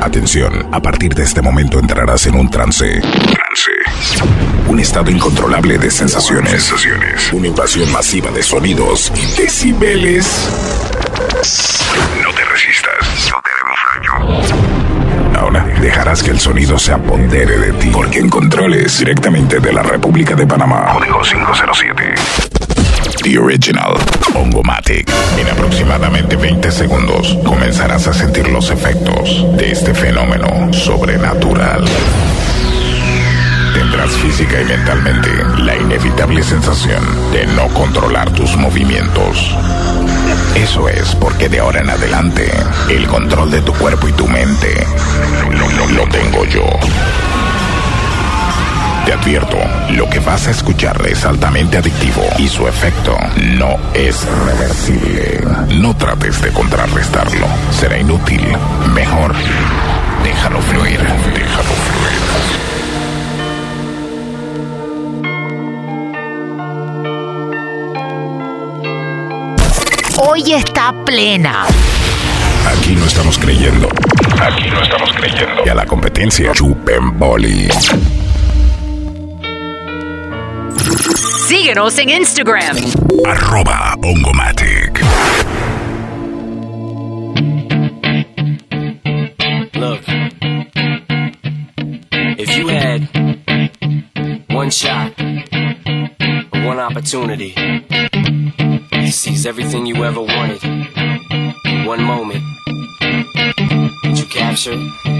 Atención, a partir de este momento entrarás en un trance. Trance. Un estado incontrolable de sensaciones. sensaciones. Una invasión masiva de sonidos y decibeles. No te resistas, no te haremos daño. Ahora dejarás que el sonido se apodere de ti. Porque en controles directamente de la República de Panamá. Código 507. The Original Ongomatic. En aproximadamente 20 segundos comenzarás a sentir los efectos de este fenómeno sobrenatural. Tendrás física y mentalmente la inevitable sensación de no controlar tus movimientos. Eso es porque de ahora en adelante el control de tu cuerpo y tu mente lo, lo tengo yo. Te advierto, lo que vas a escuchar es altamente adictivo y su efecto no es reversible. No trates de contrarrestarlo, será inútil. Mejor, déjalo fluir, déjalo fluir. Hoy está plena. Aquí no estamos creyendo. Aquí no estamos creyendo. Y a la competencia, chupen boli. Síguenos en Instagram. Arroba Ongomatic. Look, if you had one shot, or one opportunity to seize everything you ever wanted one moment, did you capture it?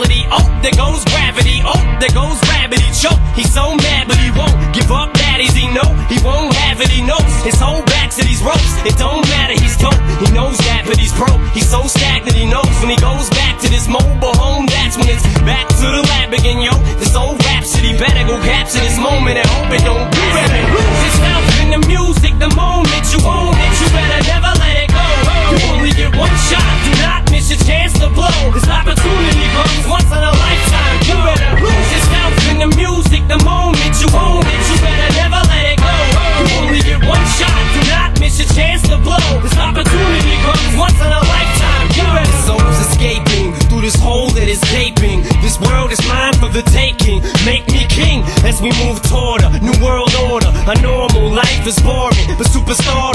Oh, there goes gravity. Oh, there goes gravity. Choke. He's so mad, but he won't give up. Daddies, he know he won't have it. He knows his whole back to these ropes. It don't matter. He's dope. He knows that, but he's broke. He's so stagnant. He knows when he goes back to this mobile home. That's when it's back to the lab again, yo. This old rhapsody better go capture this moment and hope it don't you better lose yourself in the music. The moment you own it, you better never let it go. You only get one shot. Do not your chance to blow. This opportunity comes once in a lifetime. You better lose yourself in the music. The moment you own it, you better never let it go. You only get one shot. Do not miss your chance to blow. This opportunity comes once in a lifetime. You better. Soul's escaping through this hole that is gaping. This world is mine for the taking. Make me king as we move toward a new world order. A normal life is boring, but superstardom's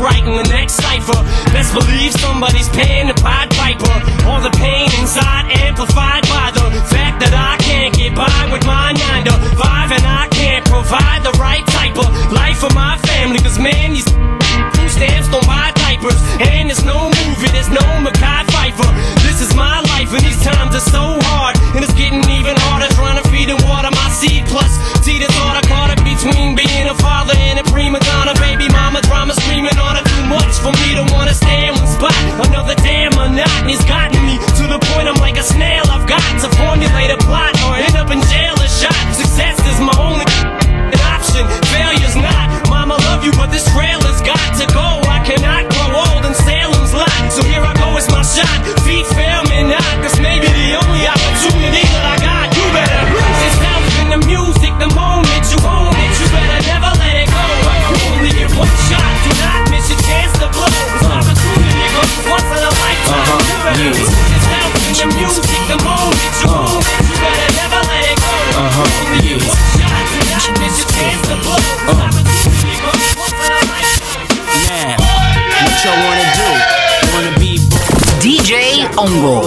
right in the next cipher. Best believe somebody's paying the Pied Piper. All the pain inside amplified by the fact that I can't get by with my 9 to 5 and I can't provide the right type of life for my family. Cause man, these food stamps don't buy diapers. And there's no movie, there's no Mackay Pfeiffer. This is my life and these times this trailer's DJ Ongo.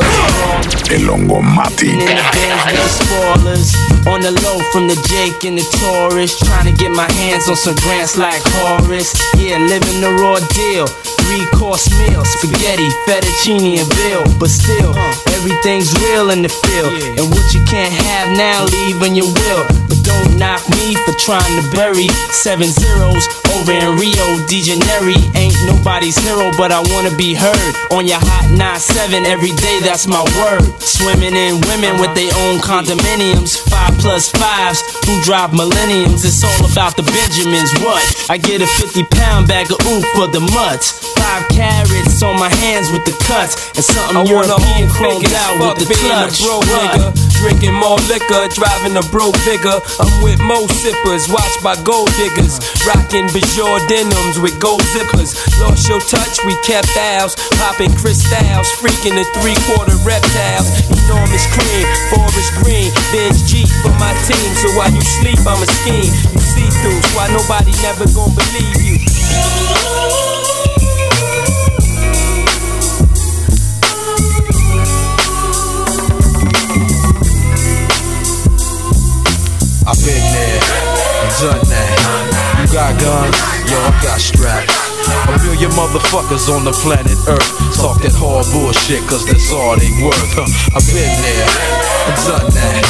El Hongo Matic. in the Benz with the spoilers. On the low from the Jake and the Taurus. Trying to get my hands on some grants like Horace. Yeah, living the raw deal. Three course meal, spaghetti, fettuccine, and bill. But still, everything's real in the field. And what you can't have now, leave when you will. But don't knock me for trying to bury seven zeros over in Rio de Janeiro. Ain't nobody's hero, but I wanna be heard on your hot 9-7 every day. That's my word. Swimming in women with their own condominiums, five plus fives who drive millenniums. It's all about the Benjamins. What? I get a 50 pound bag of oof for the mutts. Five carrots on my hands with the cuts, and something I wanna European chromed figures, out with the clutch. What? nigga. Drinking more liquor, driving a broke bigger. I'm with mo sippers, watched by gold diggers. Rocking Bajor denims with gold zippers. Lost your touch, we kept ours. Popping crystals, freaking the three quarter reptiles. Enormous cream, forest green. Benz G for my team. So while you sleep, I'm a scheme. You see through, so why nobody never gonna believe you. I've been there done that. Got guns, yo, I got straps. A million motherfuckers on the planet Earth talk that hard bullshit, cause that's all they worth. Huh. I've been there done that.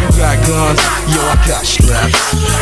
You got guns, yo, I got straps.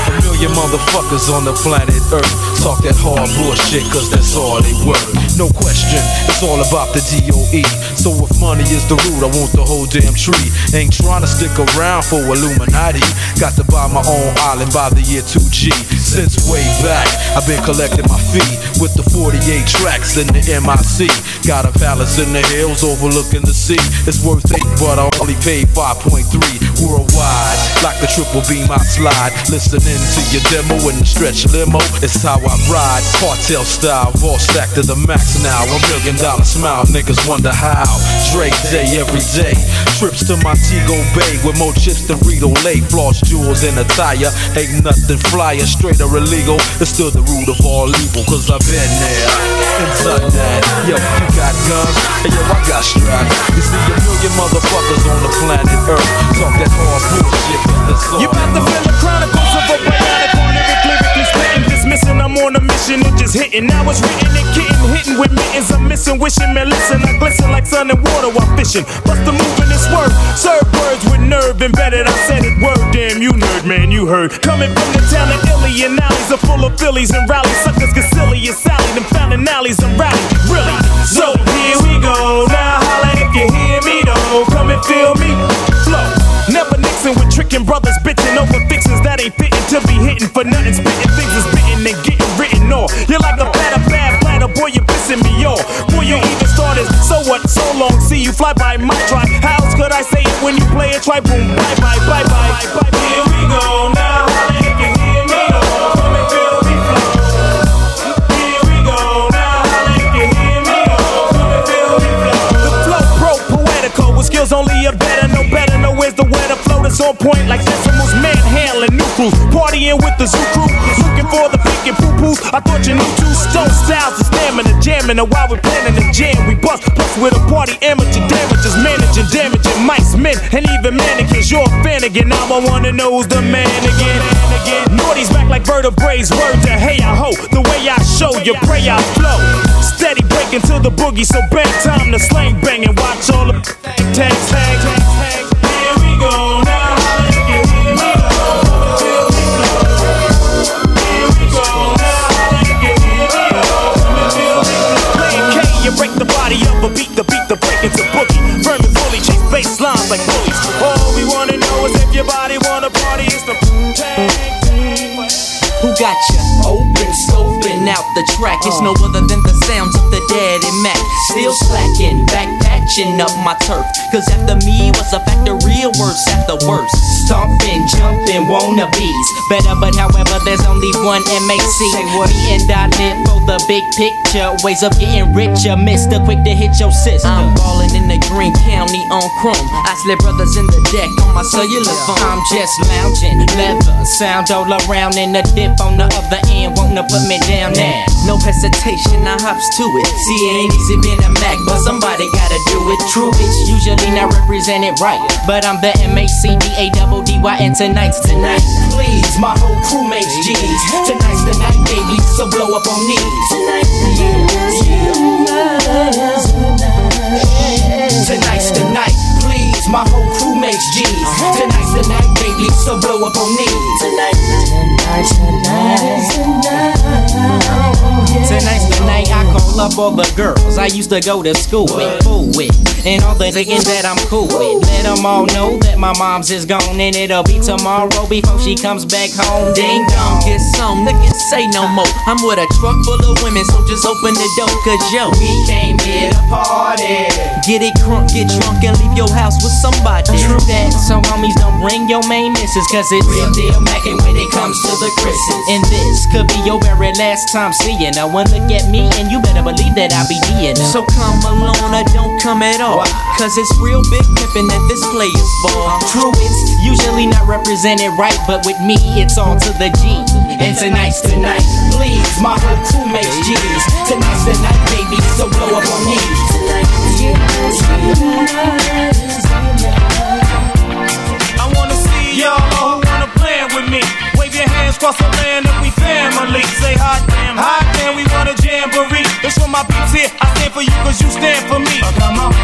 A million motherfuckers on the planet Earth talk that hard bullshit, cause that's all they worth. No question, it's all about the DOE. So if money is the root, I want the whole damn tree. Ain't trying to stick around for Illuminati. Got to buy my own island by the year 2G. Since way back, I've been collecting my fee with the 48 tracks in the MIC. Got a palace in the hills overlooking the sea. It's worth eight, but I only paid 5.3 worldwide. Like the triple beam, I slide. Listening to your demo in the stretch limo. It's how I ride. Cartel style, all stacked to the max now. A million dollar smile, niggas wonder how. Drake day every day. Trips to Montego Bay with more chips than Rito Lay. Floss jewels in attire. Ain't nothing flyer, straight or illegal. It's still the root of all evil, cause I've been there and done that. Yo, you got guns, and yo, I got straps. You see a million motherfuckers on the planet Earth talk that hard bullshit. You about to feel the chronicles of a bionic lyric, lyrically spitting, dismissing. I'm on a mission, it just hitting. Now it's written and kitten, hitting with mittens. I'm missing, wishing, man, listen. I glisten like sun and water while fishing. Bust the move in this. Serve words with nerve embedded. I said it word, damn, you nerd, man, you heard. Coming from the town of Illy and alleys are full of Phillies and rallies. Suckers get silly and Sally, them founding alleys and rally. For nothing. Spitting things is spitting and getting written off. You're like a platter, bad platter, boy, you're pissing me off. Boy, you even started, so what? So long, see you fly by my try. How else could I say it when you play it? Try boom, bye bye, bye bye. Here partying with the zoo crew, looking for the pink and poo poos. I thought you knew two stone styles, the stamina, jamming, and while we're planning the jam, we bust plus with a party amateur damages, managing, damaging mics, men, and even mannequins. You're a fan again, now I wanna know who's the man again. again. Naughty's back like vertebrae, word to hey I ho, the way I show you pray I flow. Steady breaking to the boogie, so bang time to slang bang and watch all the tag tag Who got you open, scoping out the track? It's no oh. other than the sounds of the dead and Mac. Still slacking, back patching up my turf. Cause after me was a fact, the real worse after worse. Stomping, jumping, wannabes. Better, but however, there's only one MAC. Me and I live for the big picture. Ways of getting richer. Mister, quick to hit your sister. I'm ballin' in in the Green County on chrome. I slip brothers in the deck on my cellular phone. I'm just lounging, leather, sound all around, and the dip on the other end wanna put me down now. No hesitation, I hops to it. See, it ain't easy being a Mac, but somebody gotta do it. True, bitch, usually not represented right, but I'm the M A C D A double D Y, and tonight's tonight. Please, my whole crew makes G's. Tonight's the night, baby, so blow up on me. Tonight, yeah, yeah. Tonight's the night, please, my whole crew makes G's. Tonight's the night, baby, so blow up on me. Tonight, tonight, tonight, tonight. Tonight's the night I call up all the girls I used to go to school with, fool with, and all the niggas that I'm cool with. Let them all know that my mom's is gone, and it'll be tomorrow before she comes back home. Ding dong, get some niggas say no more. I'm with a truck full of women, so just open the door, cause yo, we came here to party. Get it crunk, get drunk, and leave your house with somebody. True that, so homies don't bring your main missus, cause it's real deal mackin' when it comes to the Chris's. And this could be your very last time seeing her. One look at me, and you better believe that I'll be her. So come alone or don't come at all. Cause it's real big pimpin' at this player's ball. True, it's usually not represented right, but with me, it's all to the G. And tonight's the night, please. My whole crew makes G's. Tonight's the night, baby, so blow up on me. I wanna see y'all who wanna plan with me. Wave your hands across the land if we family. Say hot damn, hot damn, we want a jamboree. It's for my peeps here. I stand for you cause you stand for me.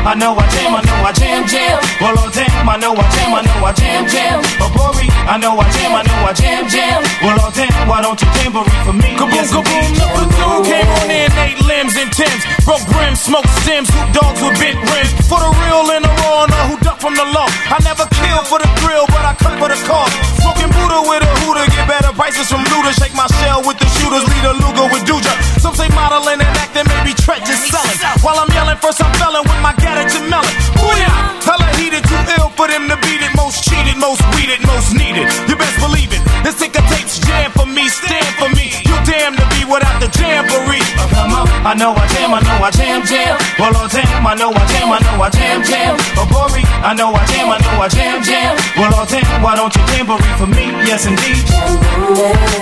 On, I know I jam, I know I jam, jam. Well, oh damn, I know I jam, I know I jam, jam. Oh, I know I jam, I know I jam, jam. Well, oh damn, why don't you jamboree for me? Kaboom, yes, kaboom, the platoon came on in eight limbs and Tims. Broke brims, smoke stems, hoop dogs with bent rims. For the real and the raw, and the who duck from the law. I never kill for the thrill, but I cut for the cause. Smoking Buddha with a hooter, get better prices from looters. Shake my shell with the shooters, lead a Luger with Duja. Some say modeling and acting, maybe treacherous selling. While I'm yelling, first I'm felling with my gadget melon. Booyah! Hella heated, too ill for them to beat it. Most cheated, most weeded, most needed. You best believe it. This ticker tapes jam for me, stand for me. You damn to be without the jamboree. I know I jam, I know I jam, jam. Well, oh damn, I know I jam, I know I jam, jam. Oh, Bori, I know I jam, I know I jam, jam. Well, oh damn, why don't you jamboree for me? Yes, indeed.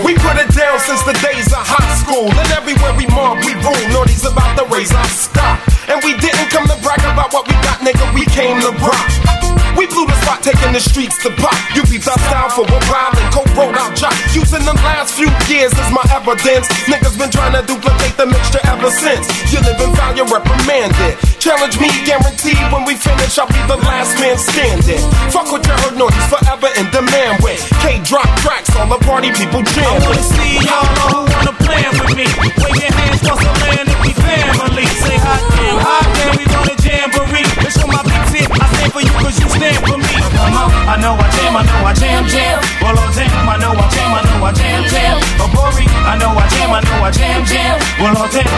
We put it down since the days of high school. And everywhere we mob, we rule. Naughty's about to raise our stock. And we didn't come to brag about what we got, nigga. We came to rock. We blew the spot, taking the streets to pop. You beat our style for a while and co-wrote our job. Using the last few years as my evidence. Niggas been trying to duplicate the mixture ever since. You live in you reprimanded. Challenge me, guaranteed when we finish, I'll be the last man standing. Fuck what you heard, Naughty's forever in demand with. K drop tracks, all the party people jam. I wanna see y'all Well, oh damn,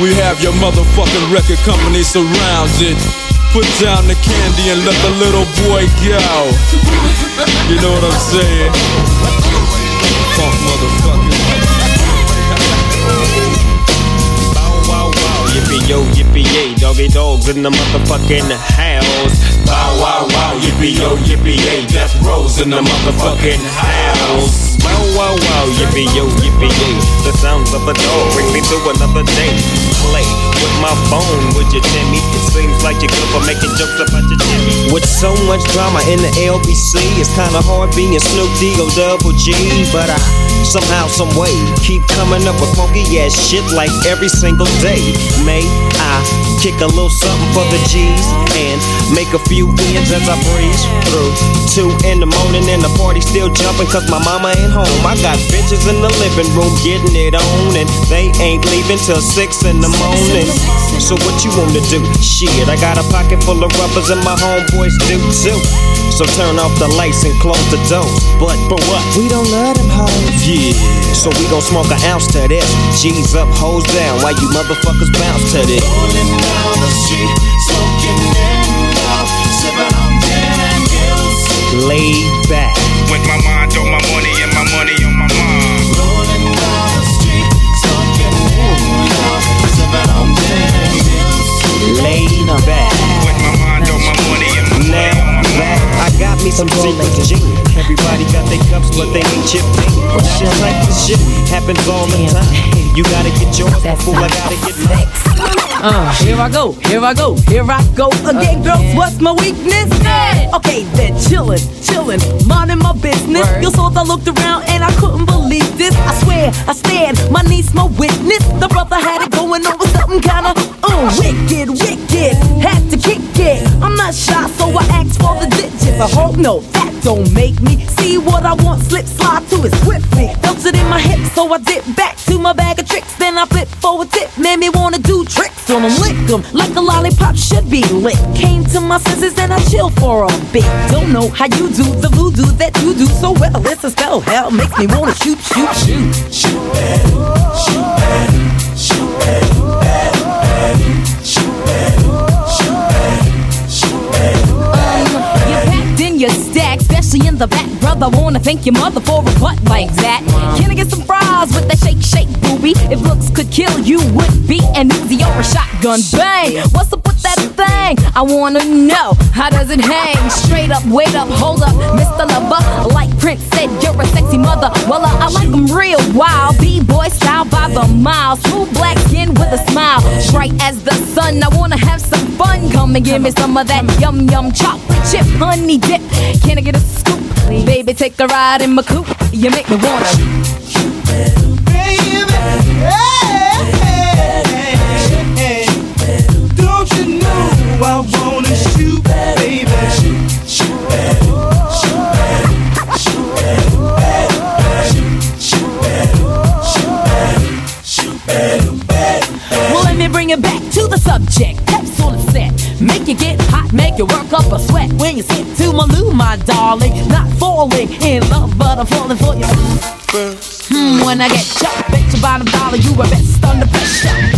We have your motherfucking record company surrounded. Put down the candy and let the little boy go. You know what I'm saying? Funk motherfucker. Yippee yo, yippee yay, doggy dogs in the motherfucking house. Bow wow wow, yippee yo, yippee yay, death rose in the motherfucking house. Wow, wow, wow, yippee yo, yippee yay. The sounds of a dog bring me to another day. Play with my phone, would you, Timmy? It seems like you're good for making jokes about your Jimmy. With so much drama in the LBC, it's kinda hard being Snoop D O Double G. But I somehow, some way, keep coming up with funky ass shit like every single day. I kick a little something for the G's and make a few ends as I breeze through. Two in the morning and the party still jumping cause my mama ain't home. I got bitches in the living room getting it on, and they ain't leaving till six in the morning. So what you wanna do? Shit, I got a pocket full of rubbers and my homeboys do too. So turn off the lights and close the doors. But for what? We don't let them hoes. Yeah. So we gon' smoke an ounce to this. G's up, hoes down, Why you motherfuckers bounce to this. Rolling down the street, smoking and out, sipping on gin and gills. Laid back. With my mind on my money but they ain't chipped in. That type of shit happens all the time. You gotta get yours, fool. I gotta get mine. Uh, here I go, here I go, here I go again, girls. What's my weakness? Okay, then chillin', chillin', minding my business. You saw I looked around and I couldn't believe this. I swear, I stared, my niece, my witness. The brother had it going on with something kinda uh, wicked, wicked. Had to kick it. I'm not shy, so I asked for the digits. I hope no, that don't make me see what I want. Slip slide to it swiftly. Felt it in my hips, so I dip back to my bag of tricks. Then I flip for a tip, made me wanna do tricks on them, lick them like a lollipop should be lit. Came to my senses and I chill for a bit. Don't know how you do the voodoo that you do so well. It's a spell, hell makes me wanna shoot, shoot, shoot. Shoot, shoot, shoot, shoot, your stack, especially in the back, brother. Wanna thank your mother for a butt like that. Can I get some fries with that shake, shake, booby? If looks could kill you, would be an Uzi or a shotgun. Bang! What's up with that thing? I wanna know how does it hang? Straight up, wait up, hold up, Mr. Lover. Like Prince said, you're a sexy mother. Well, uh, I like them real wild, b-boy style by the mile. Smooth black skin with a smile, bright as the sun. I wanna have some fun. Come and give me some of that yum yum chocolate chip honey dip. Can I get a scoop? Baby, take a ride in my coupe. You make me wanna. When you sit to my loo, my darling. Not falling in love, but I'm falling for you. When I get chopped, bet your bottom dollar you are best under pressure.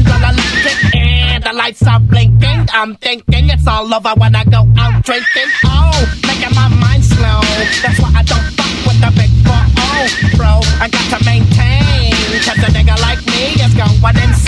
You gotta listen, and the lights are blinking. I'm thinking it's all over when I go out drinking. Oh, making my mind slow. That's why I don't fuck with the big four. Oh, bro, I got to maintain. Cause a nigga like me is going insane.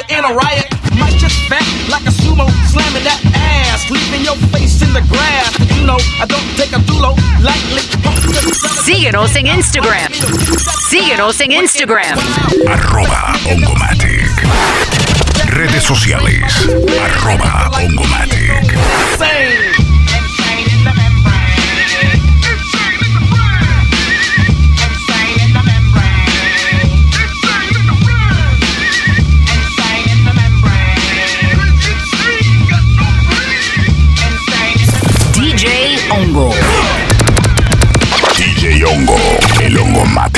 Ass like in a riot. My shit's fat like a sumo, slamming that ass. Leaving your face in the grass. You know, I don't take a dulo lightly. Síguenos en Instagram. Síguenos en Instagram. Arroba Ongomatic. Redes sociales. Arroba Ongomatic. Same. El hongo, el hongo mata.